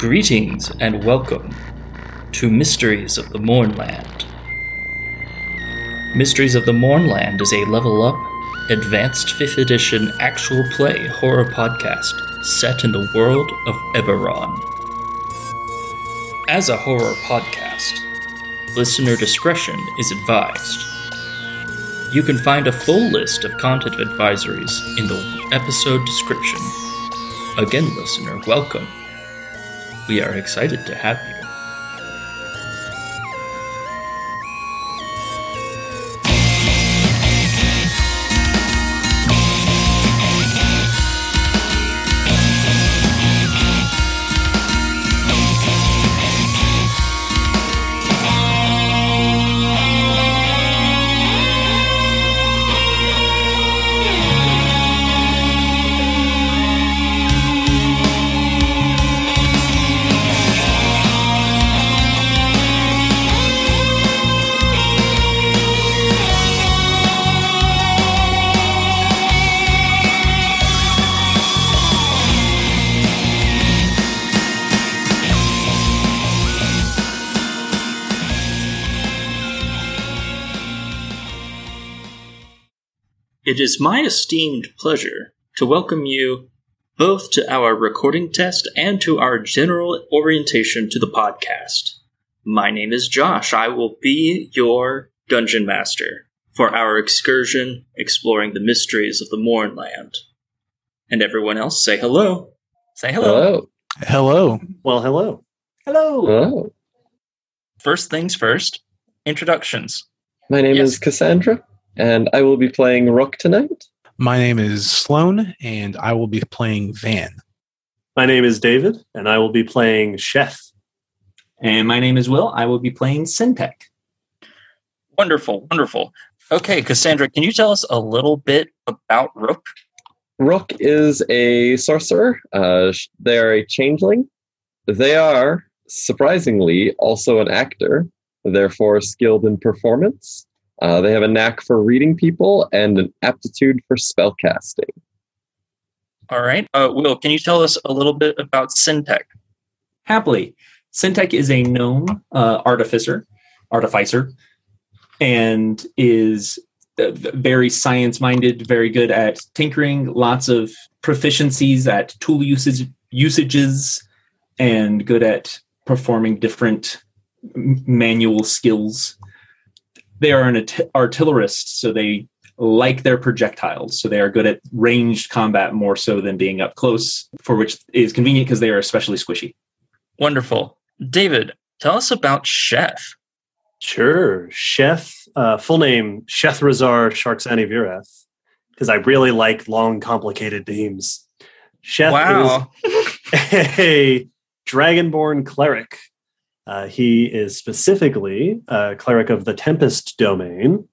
Greetings and welcome to Mysteries of the Mournland. Mysteries of the Mournland is a level up, advanced 5th edition actual play horror podcast set in the world of Eberron. As a horror podcast, listener discretion is advised. You can find a full list of content advisories in the episode description. Again, listener, welcome. We are excited to have you. It is my esteemed pleasure to welcome you both to our recording test and to our general orientation to the podcast. My name is Josh. I will be your dungeon master for our excursion exploring the mysteries of the Mournland. And everyone else, say hello. Say hello. Hello. Well, hello. Hello. Hello. First things first, introductions. My name Yes. is Cassandra, and I will be playing Rook tonight. My name is Sloan, and I will be playing Van. My name is David, and I will be playing Chef. And my name is Will. I will be playing Syntech. Wonderful, wonderful. Okay, Cassandra, can you tell us a little bit about Rook? Rook is a sorcerer. Uh, they are a changeling. They are, surprisingly, also an actor, therefore skilled in performance. Uh, they have a knack for reading people and an aptitude for spellcasting. All right. Uh, Will, can you tell us a little bit about Syntech? Happily, Syntech is a gnome uh, artificer, artificer, and is uh, very science minded, very good at tinkering, lots of proficiencies at tool usage usages, and good at performing different manual skills. They are an art- artillerist, so they like their projectiles. So they are good at ranged combat more so than being up close, for which is convenient because they are especially squishy. Wonderful. David, tell us about Chef. Sure. Chef, uh, full name Shethrazar Sharksani Virath, because I really like long, complicated names. Chef wow. is a dragonborn cleric. Uh, he is specifically a cleric of the Tempest domain,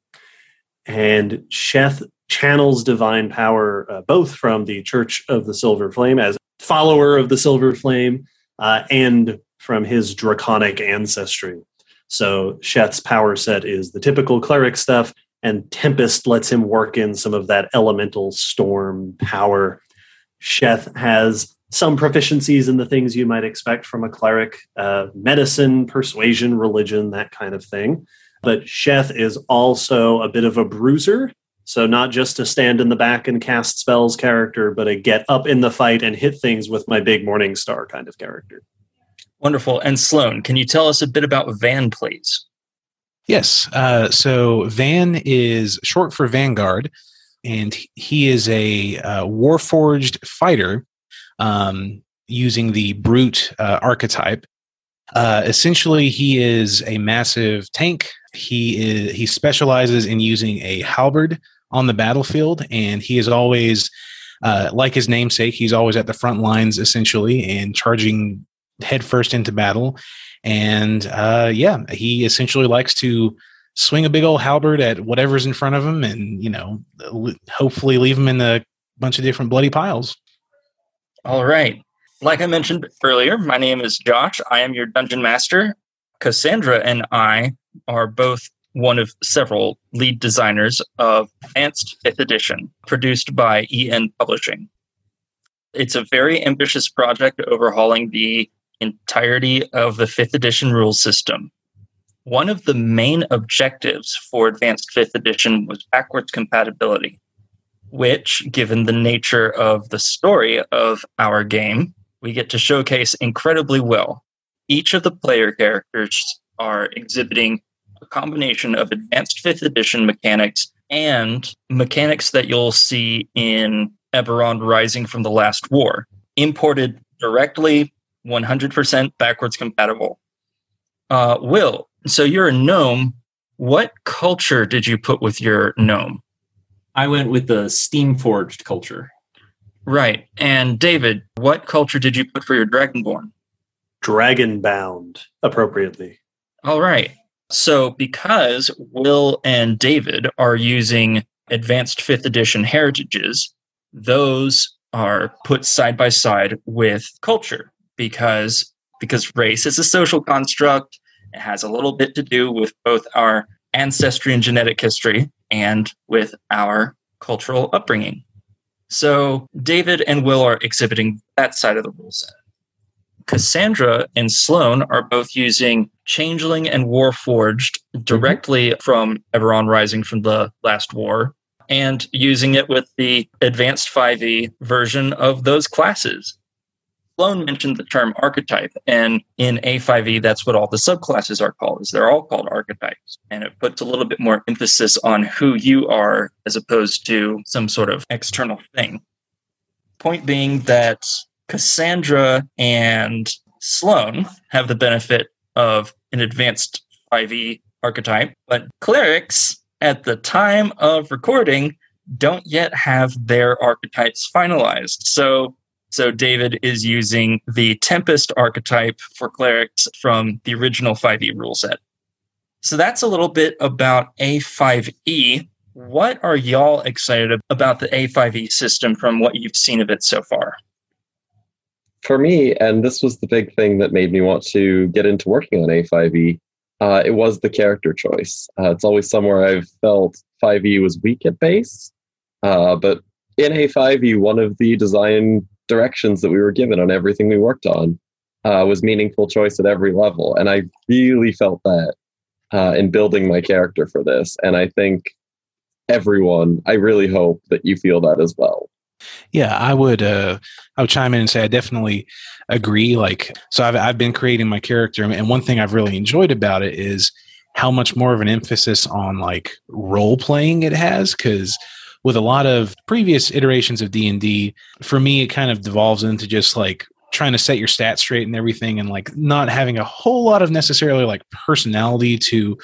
and Sheth channels divine power uh, both from the Church of the Silver Flame as follower of the Silver Flame uh, and from his draconic ancestry. So Sheth's power set is the typical cleric stuff, and Tempest lets him work in some of that elemental storm power. Sheth has some proficiencies in the things you might expect from a cleric uh, medicine, persuasion, religion, that kind of thing. But Sheth is also a bit of a bruiser. So, not just a stand in the back and cast spells character, but a get up in the fight and hit things with my big morning star kind of character. Wonderful. And Sloan, can you tell us a bit about Van, please? Yes. Uh, so Van is short for Vanguard, and he is a uh, Warforged fighter um, using the Brute uh, archetype. Uh, essentially, he is a massive tank. He is he specializes in using a halberd on the battlefield, and he is always, uh, like his namesake, he's always at the front lines essentially and charging headfirst into battle. And uh, yeah, he essentially likes to swing a big old halberd at whatever's in front of him, and you know, hopefully leave him in a bunch of different bloody piles. All right. Like I mentioned earlier, my name is Josh. I am your dungeon master. Cassandra and I are both one of several lead designers of Advanced 5th Edition, produced by EN Publishing. It's a very ambitious project overhauling the entirety of the 5th edition rule system. One of the main objectives for advanced 5th edition was backwards compatibility, which, given the nature of the story of our game, we get to showcase incredibly well. Each of the player characters are exhibiting a combination of advanced 5th edition mechanics and mechanics that you'll see in Eberron Rising from the Last War, imported directly 100% backwards compatible. Uh, Will, so you're a gnome. What culture did you put with your gnome? I went with the steam forged culture. Right. And David, what culture did you put for your Dragonborn? Dragon bound appropriately. All right. So, because Will and David are using advanced fifth edition heritages, those are put side by side with culture because because race is a social construct. It has a little bit to do with both our ancestry and genetic history and with our cultural upbringing. So David and Will are exhibiting that side of the rule set. Cassandra and Sloan are both using Changeling and Warforged directly mm-hmm. from Eberron Rising from the last war and using it with the advanced 5e version of those classes. Sloan mentioned the term archetype, and in A5e, that's what all the subclasses are called. Is they're all called archetypes, and it puts a little bit more emphasis on who you are as opposed to some sort of external thing. Point being that Cassandra and Sloan have the benefit of an advanced 5e archetype, but clerics at the time of recording don't yet have their archetypes finalized. So so David is using the Tempest archetype for clerics from the original 5e rule set. So that's a little bit about A5e. What are y'all excited about the A5e system from what you've seen of it so far? For me, and this was the big thing that made me want to get into working on A5e, uh, it was the character choice. Uh, it's always somewhere I've felt 5e was weak at base. Uh, but in A5e, one of the design directions that we were given on everything we worked on uh, was meaningful choice at every level. And I really felt that uh, in building my character for this. And I think everyone, I really hope that you feel that as well. Yeah, I would. Uh, I would chime in and say I definitely agree. Like, so I've I've been creating my character, and one thing I've really enjoyed about it is how much more of an emphasis on like role playing it has. Because with a lot of previous iterations of d&d for me it kind of devolves into just like trying to set your stats straight and everything and like not having a whole lot of necessarily like personality to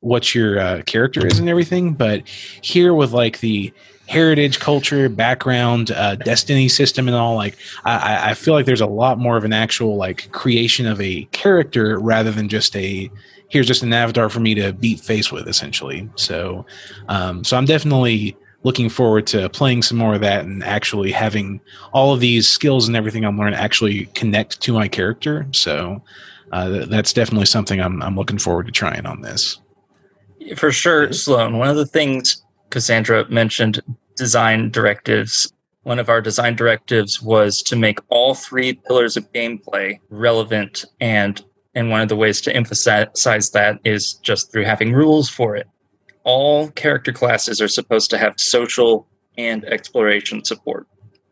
what your uh, character is and everything. But here with like the heritage culture background uh, destiny system and all like I, I feel like there's a lot more of an actual like creation of a character rather than just a here's just an avatar for me to beat face with essentially. So um, so i'm definitely looking forward to playing some more of that and actually having all of these skills and everything I'm learning actually connect to my character. So uh, that's definitely something I'm, I'm looking forward to trying on this. For sure, Sloan. One of the things Cassandra mentioned design directives. One of our design directives was to make all three pillars of gameplay relevant and and one of the ways to emphasize that is just through having rules for it all character classes are supposed to have social and exploration support.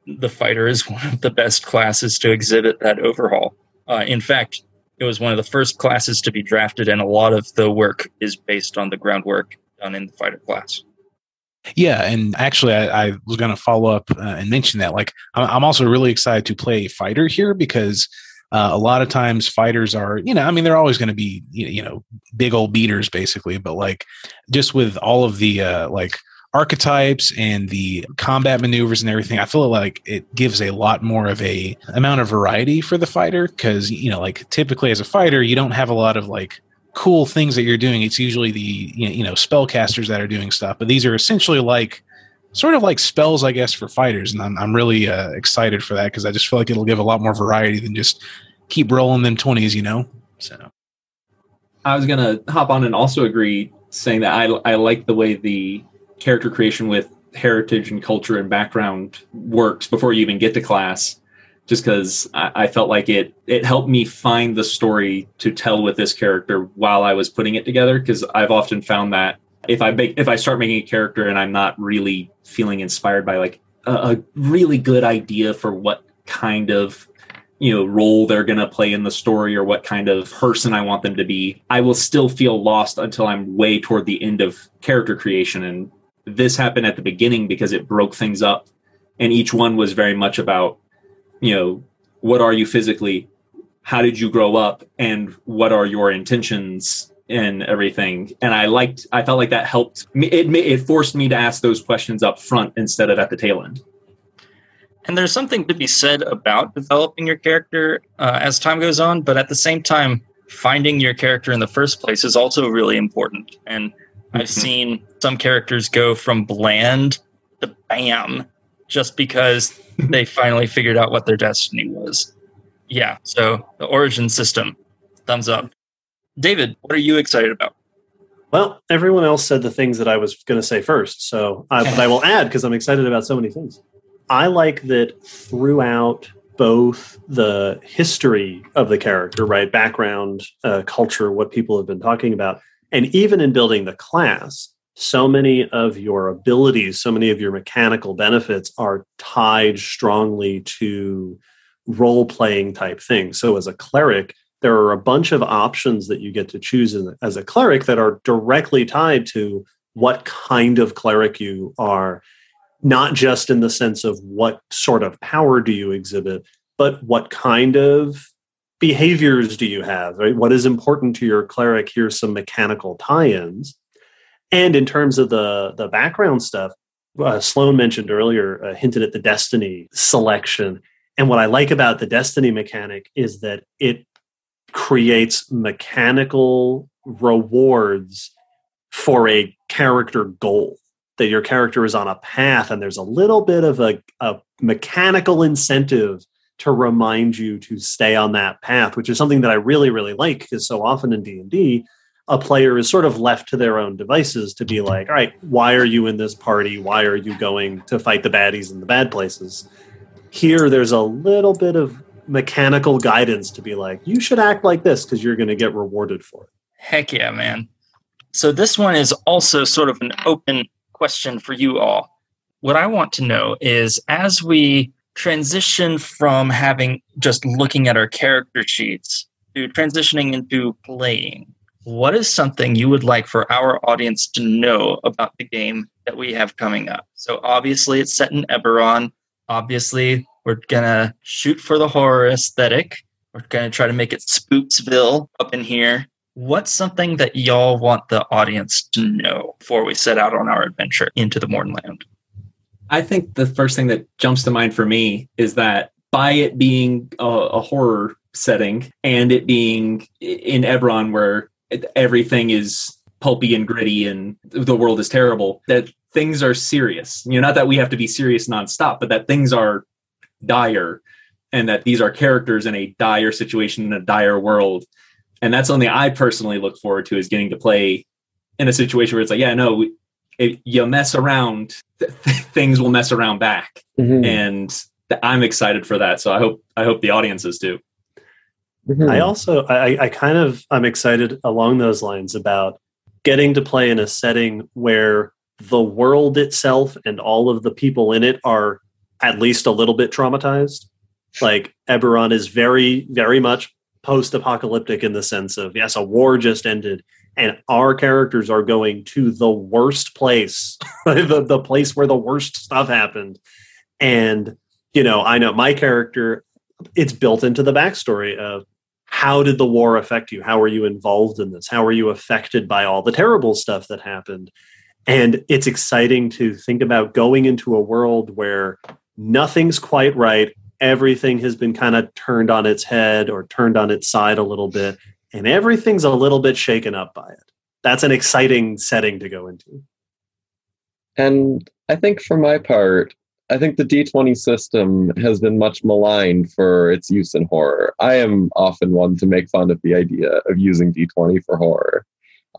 The fighter is one of the best classes to exhibit that overhaul. Uh, in fact, it was one of the first classes to be drafted, and a lot of the work is based on the groundwork done in the fighter class. Yeah, and actually, I, I was going to follow up uh, and mention that. Like, I'm also really excited to play fighter here because uh, a lot of times fighters are, you know, I mean, they're always going to be, you know, big old beaters basically, but like just with all of the uh, like archetypes and the combat maneuvers and everything, I feel like it gives a lot more of a amount of variety for the fighter because, you know, like typically as a fighter, you don't have a lot of like cool things that you're doing. It's usually the, you know, spellcasters that are doing stuff, but these are essentially like, sort of like spells, I guess, for fighters. And I'm, I'm really uh, excited for that because I just feel like it'll give a lot more variety than just keep rolling them 20s, you know? So I was going to hop on and also agree saying that I, I like the way the character creation with heritage and culture and background works before you even get to class. just because I, I felt like it it helped me find the story to tell with this character while I was putting it together. Because I've often found that if I make if I start making a character and I'm not really feeling inspired by like a, a really good idea for what kind of you know role they're going to play in the story or what kind of person I want them to be, I will still feel lost until I'm way toward the end of character creation. And this happened at the beginning because it broke things up, and each one was very much about you know what are you physically, how did you grow up, and what are your intentions and everything. And I liked, I felt like that helped me. It it forced me to ask those questions up front instead of at the tail end. And there's something to be said about developing your character uh, as time goes on, but at the same time, finding your character in the first place is also really important. And mm-hmm. I've seen some characters go from bland to bam just because they finally figured out what their destiny was. Yeah, so the origin system, thumbs up. David, what are you excited about? Well, everyone else said the things that I was going to say first, so I, but I will add because I'm excited about so many things. I like that throughout both the history of the character, right, background, uh, culture, what people have been talking about, and even in building the class, so many of your abilities, so many of your mechanical benefits are tied strongly to role playing type things. So, as a cleric, there are a bunch of options that you get to choose as a cleric that are directly tied to what kind of cleric you are not just in the sense of what sort of power do you exhibit, but what kind of behaviors do you have, right? What is important to your cleric? Here's some mechanical tie-ins. And in terms of the the background stuff, uh, Sloan mentioned earlier, uh, hinted at the destiny selection. And what I like about the destiny mechanic is that it creates mechanical rewards for a character goal. That your character is on a path and there's a little bit of a, a mechanical incentive to remind you to stay on that path which is something that i really really like because so often in d&d a player is sort of left to their own devices to be like all right why are you in this party? Why are you going to fight the baddies in the bad places? Here there's a little bit of mechanical guidance to be like you should act like this because you're going to get rewarded for it heck yeah man so this one is also sort of an open question for you all. What I want to know is as we transition from having just looking at our character sheets to transitioning into playing, what is something you would like for our audience to know about the game that we have coming up? So obviously it's set in Eberron. Obviously, we're gonna shoot for the horror aesthetic. We're gonna try to make it Spooksville up in here what's something that y'all want the audience to know before we set out on our adventure into the Mournland? I think the first thing that jumps to mind for me is that by it being a, a horror setting and it being in Eberron where everything is pulpy and gritty and the world is terrible, that things are serious. You know, not that we have to be serious nonstop, but that things are dire and that these are characters in a dire situation in a dire world and that's something I personally look forward to is getting to play in a situation where it's like, yeah, no, if you mess around, th- things will mess around back, mm-hmm. and th- I'm excited for that. So I hope I hope the audiences do. Mm-hmm. I also I, I kind of I'm excited along those lines about getting to play in a setting where the world itself and all of the people in it are at least a little bit traumatized. Like Eberron is very, very much post-apocalyptic in the sense of yes, a war just ended, and our characters are going to the worst place, the, the place where the worst stuff happened. And you know, I know my character, it's built into the backstory of how did the war affect you? How are you involved in this? How are you affected by all the terrible stuff that happened? And it's exciting to think about going into a world where nothing's quite right everything has been kind of turned on its head or turned on its side a little bit, and everything's a little bit shaken up by it. That's an exciting setting to go into. And I think for my part, I think the D20 system has been much maligned for its use in horror. I am often one to make fun of the idea of using D20 for horror.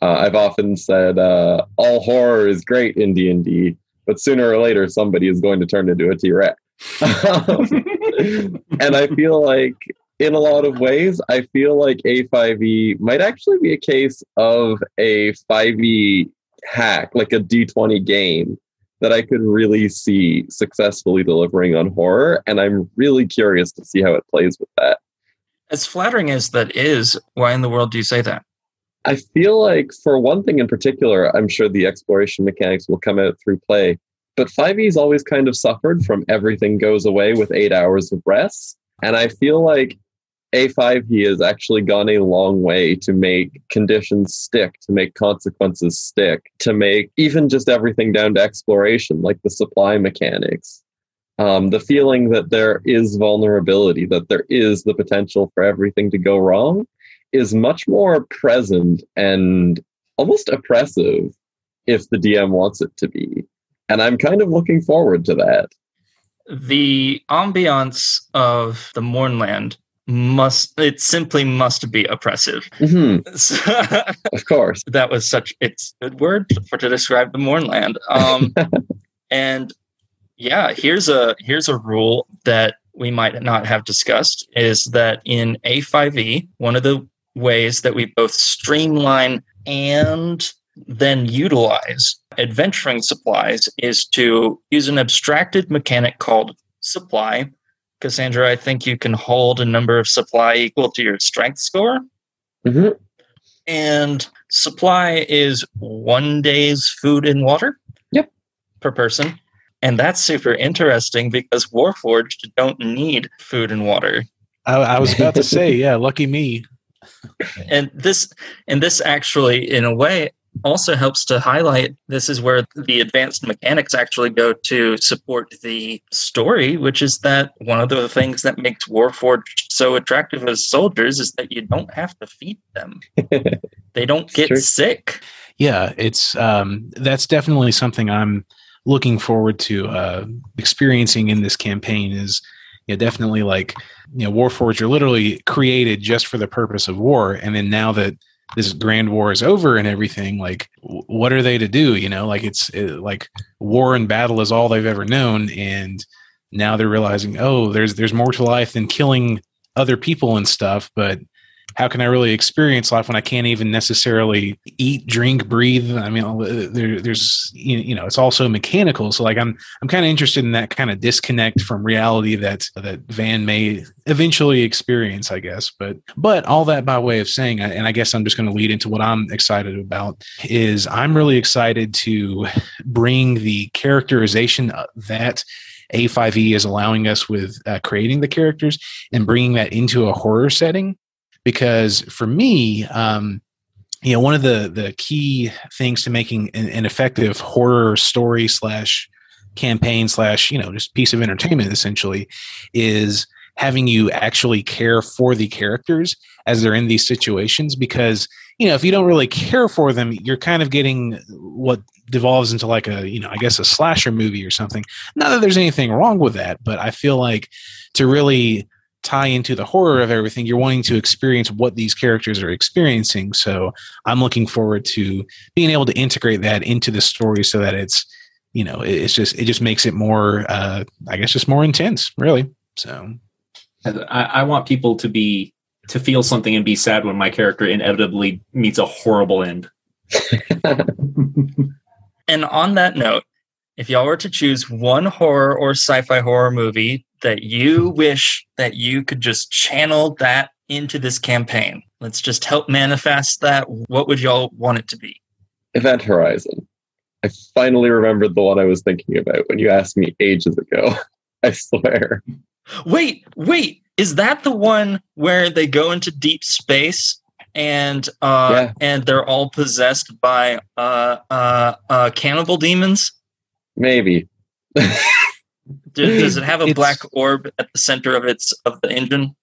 Uh, I've often said uh, all horror is great in D&D, but sooner or later somebody is going to turn into a T-Rex and I feel like, in a lot of ways, I feel like A5E might actually be a case of a 5E hack, like a D20 game that I could really see successfully delivering on horror. And I'm really curious to see how it plays with that. As flattering as that is, why in the world do you say that? I feel like, for one thing in particular, I'm sure the exploration mechanics will come out through play. But 5e's always kind of suffered from everything goes away with eight hours of rest. And I feel like A5E has actually gone a long way to make conditions stick, to make consequences stick, to make even just everything down to exploration, like the supply mechanics. Um, the feeling that there is vulnerability, that there is the potential for everything to go wrong, is much more present and almost oppressive if the DM wants it to be. And I'm kind of looking forward to that. The ambiance of the Mournland must it simply must be oppressive. Mm-hmm. of course. that was such it's a good word for to describe the Mournland. Um, and yeah, here's a here's a rule that we might not have discussed is that in A5E, one of the ways that we both streamline and then utilize adventuring supplies is to use an abstracted mechanic called supply. Cassandra, I think you can hold a number of supply equal to your strength score. Mm-hmm. And supply is one day's food and water. Yep. Per person. And that's super interesting because Warforged don't need food and water. I, I was about to say, yeah, lucky me. And this and this actually, in a way, also helps to highlight this is where the advanced mechanics actually go to support the story, which is that one of the things that makes Warforged so attractive as soldiers is that you don't have to feed them. they don't get True. sick. Yeah, it's um, that's definitely something I'm looking forward to uh, experiencing in this campaign. Is yeah, definitely like you know, Warforged are literally created just for the purpose of war, and then now that this grand war is over and everything like what are they to do? You know like it's it, like war and battle is all they've ever known. And now they're realizing oh there's there's more to life than killing other people and stuff. But how can i really experience life when i can't even necessarily eat drink breathe? I mean there, there's you you know it's also mechanical. So like i'm i'm kind of interested in that kind of disconnect from reality that that van may eventually experience i guess. But but all that by way of saying and i guess i'm just going to lead into what i'm excited about is i'm really excited to bring the characterization that a5e is allowing us with uh, creating the characters and bringing that into a horror setting because for me um, you know one of the the key things to making an, an effective horror story slash campaign slash you know just piece of entertainment essentially is having you actually care for the characters as they're in these situations because you know if you don't really care for them you're kind of getting what devolves into like a you know i guess a slasher movie or something. Not that there's anything wrong with that but i feel like to really tie into the horror of everything you're wanting to experience what these characters are experiencing. So i'm looking forward to being able to integrate that into the story so that it's you know it's just it just makes it more uh i guess just more intense really. So. I, I want people to be to feel something and be sad when my character inevitably meets a horrible end. And on that note, if y'all were to choose one horror or sci-fi horror movie that you wish that you could just channel that into this campaign, let's just help manifest that. What would y'all want it to be? Event Horizon. I finally remembered the one I was thinking about when you asked me ages ago. I swear. Wait, wait, is that the one where they go into deep space and uh Yeah. and they're all possessed by uh uh uh cannibal demons? Maybe. Do, does it have a It's- black orb at the center of its of the engine?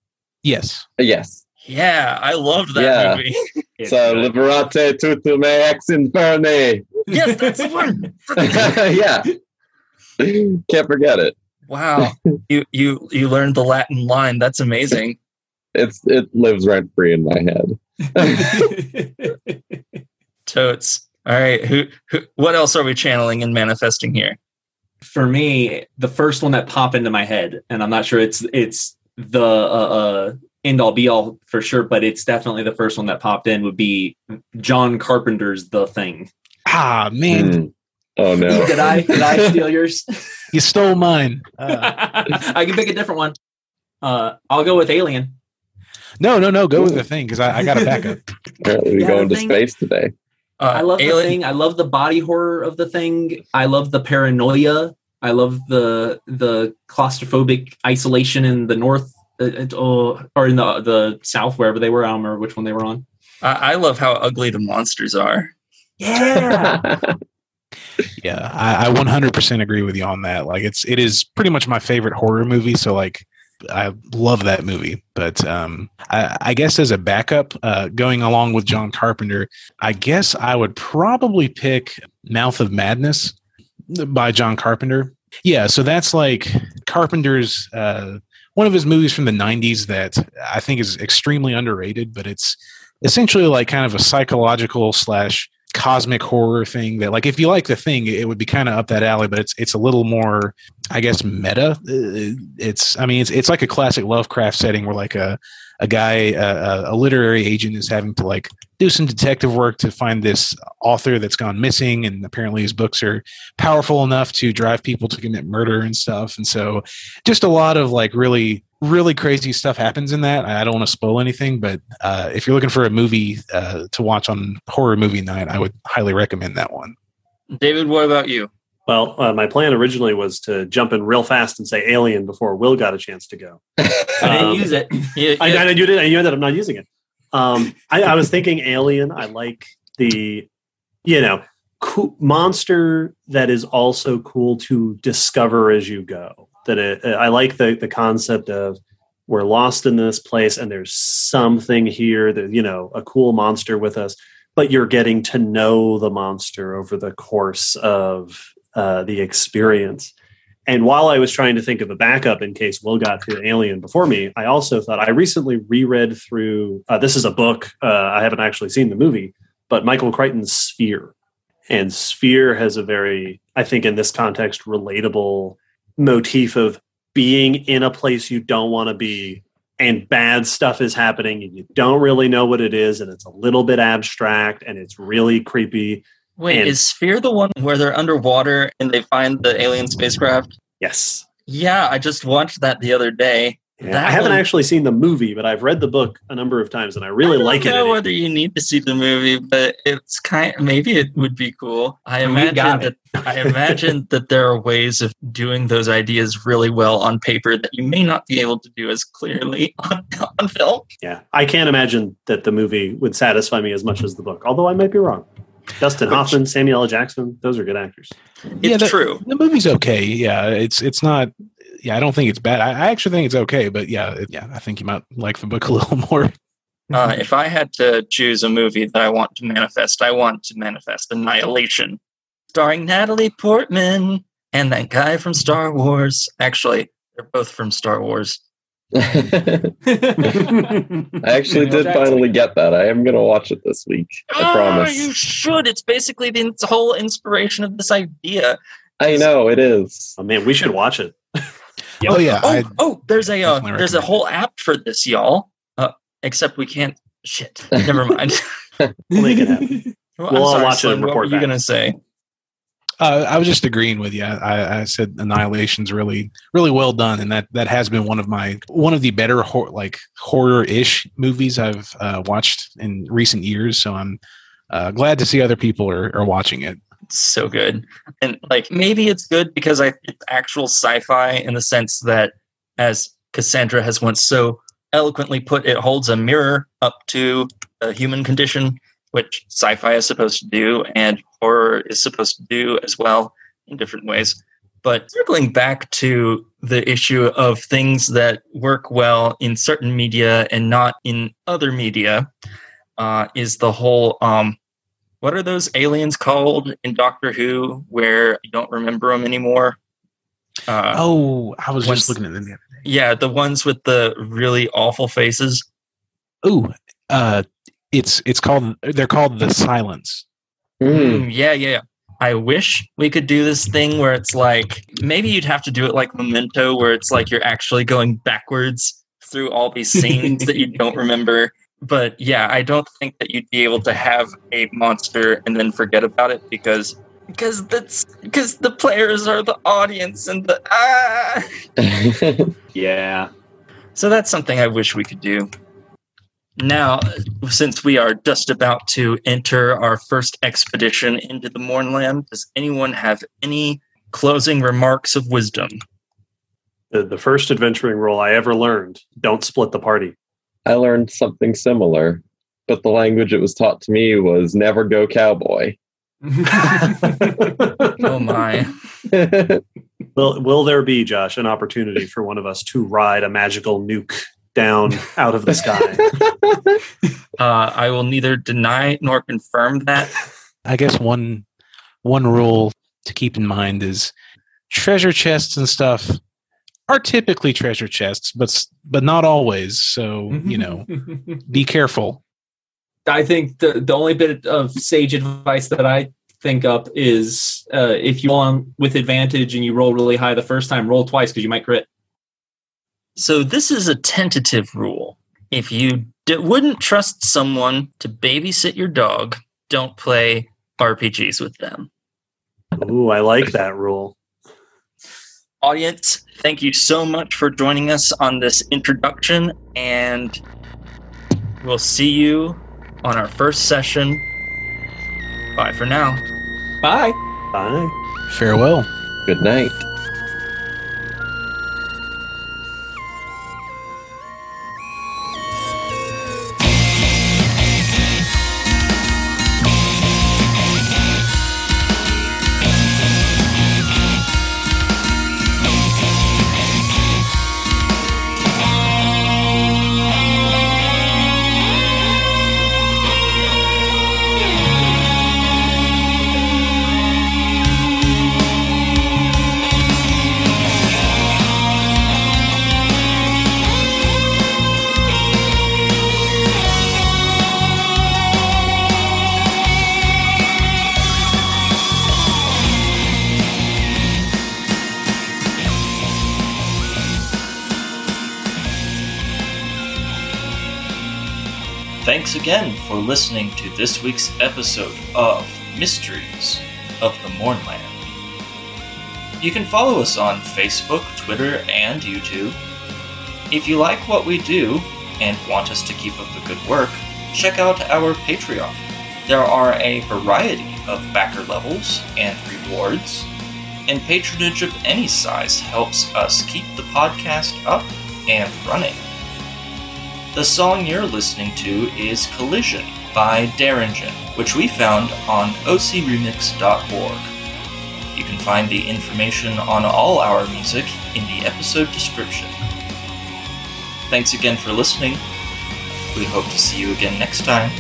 yes yes. Yeah, I loved that Yeah. movie. It's So good. liberate tutume ex inferne. yes, that's the one. yeah. Can't forget it. Wow, you you you learned the Latin line. That's amazing. It's it lives rent free in my head. Totes. All right, who, who what else are we channeling and manifesting here? For me, the first one that popped into my head, and I'm not sure it's it's the uh, uh, end all be all for sure, but it's definitely the first one that popped in would be John Carpenter's The Thing. Ah, man, Hmm. Oh no. Did I did I steal yours? you stole mine. Uh, I can pick a different one. Uh, I'll go with Alien. no, no, no. Go with the thing because I, I got a backup. Apparently we Yeah, go the into thing- space today. Uh, I love the thing. I love the body horror of the thing. I love the paranoia. I love the the claustrophobic isolation in the north, uh, uh, oh, or in the the south, wherever they were. I don't remember which one they were on. I, I love how ugly the monsters are. Yeah, Yeah, I, I 100% agree with you on that. Like, it's it is pretty much my favorite horror movie. So, like, I love that movie. But um, I, I guess as a backup, uh, going along with John Carpenter, I guess I would probably pick Mouth of Madness by John Carpenter. Yeah, so that's like Carpenter's uh, one of his movies from the 90s that I think is extremely underrated, but it's essentially like kind of a psychological slash cosmic horror thing that like if you like the thing it would be kind of up that alley but it's it's a little more i guess meta. Uh, it's i mean it's it's like a classic lovecraft setting where like a a guy a, a literary agent is having to like do some detective work to find this author that's gone missing and apparently his books are powerful enough to drive people to commit murder and stuff. And so just a lot of like really really crazy stuff happens in that i don't want to spoil anything but uh, if you're looking for a movie uh, to watch on horror movie night i would highly recommend that one David, what about you? Well, uh, my plan originally was to jump in real fast and say Alien before Will got a chance to go. I didn't Um, use it. Yeah, I, yeah. I, you did. You ended up not using it. Um, I, I was thinking Alien. I like the, you know, cool, monster that is also cool to discover as you go. That it, I like the the concept of we're lost in this place and there's something here that you know a cool monster with us, but you're getting to know the monster over the course of uh, the experience. And while I was trying to think of a backup in case Will got to the Alien before me, I also thought I recently reread through. Uh, this is a book. Uh, I haven't actually seen the movie, but Michael Crichton's Sphere, and Sphere has a very, I think, in this context, relatable motif of being in a place you don't want to be, and bad stuff is happening, and you don't really know what it is, and it's a little bit abstract, and it's really creepy. Wait, and- is Sphere the one where they're underwater and they find the alien spacecraft? Yes. Yeah, I just watched that the other day. Yeah, I haven't one- actually seen the movie, but I've read the book a number of times, and I really like it. I don't like it. know in it. whether you need to see the movie, but it's kind. maybe it would be cool. I imagine that. I imagine that there are ways of doing those ideas really well on paper that you may not be able to do as clearly on, on film. Yeah, I can't imagine that the movie would satisfy me as much as the book, although I might be wrong. Dustin Which- Hoffman, Samuel L. Jackson, those are good actors. It's Yeah, the- true. the movie's okay yeah it's it's not yeah i don't think it's bad i, I actually think it's okay but yeah it, yeah i think you might like the book a little more Uh, if I had to choose a movie that I want to manifest, I want to manifest Annihilation, starring Natalie Portman and that guy from Star Wars. Actually, they're both from Star Wars. I actually did Jackson. finally get that. I am going to watch it this week. I Oh, promise. you should. It's basically the whole inspiration of this idea. I know it is. Oh man, we should watch it. Oh yeah Oh, I, oh, there's a uh, there's a whole app for this, y'all. Uh, except we can't. Shit. Never mind. We'll make it happen. Well, We'll I'm all sorry, watch it Slim, and what report were you back. gonna say? uh, I was just agreeing with you. I, I said Annihilation's really, really well done, and that that has been one of my one of the better hor- like horror-ish movies I've uh, watched in recent years. So I'm uh, glad to see other people are, are watching it. It's so good, and like maybe it's good because I it's actual sci-fi in the sense that, as Cassandra has once so eloquently put, it holds a mirror up to the human condition, which sci-fi is supposed to do, and horror is supposed to do as well in different ways. But circling back to the issue of things that work well in certain media and not in other media, uh, is the whole um, what are those aliens called in Doctor Who where you don't remember them anymore? Uh, Oh, I was Once- just looking at them. The other day. Yeah, the ones with the really awful faces. Oh, uh, it's it's called they're called the Silence. Mm. Mm, yeah, yeah, yeah. I wish we could do this thing where it's like maybe you'd have to do it like Memento, where it's like you're actually going backwards through all these scenes that you don't remember. But yeah, I don't think that you'd be able to have a monster and then forget about it because because that's because the players are the audience and the ah. Yeah. So that's something I wish we could do. Now, since we are just about to enter our first expedition into the Mournland, does anyone have any closing remarks of wisdom? The, the first adventuring rule I ever learned don't split the party. I learned something similar, but the language it was taught to me was never go cowboy. Oh my. Will, will there be, Josh, an opportunity for one of us to ride a magical nuke down out of the sky? Uh, I will neither deny nor confirm that. I guess one one rule to keep in mind is treasure chests and stuff are typically treasure chests, but but not always. So you know, be careful. I think the the only bit of sage advice that I think up is uh, if you roll on with advantage and you roll really high the first time, roll twice because you might crit. So this is a tentative rule. If you d- wouldn't trust someone to babysit your dog, don't play RPGs with them. Ooh, I like that rule. Audience, thank you so much for joining us on this introduction, and we'll see you on our first session. Bye for now. Bye. Bye. Farewell. Good night. Listening to this week's episode of Mysteries of the Mournland. You can follow us on Facebook, Twitter, and YouTube. If you like what we do and want us to keep up the good work, check out our Patreon. There are a variety of backer levels and rewards, and patronage of any size helps us keep the podcast up and running. The song you're listening to is Collision by Derringen, which we found on ocremix.org. You can find the information on all our music in the episode description. Thanks again for listening. We hope to see you again next time.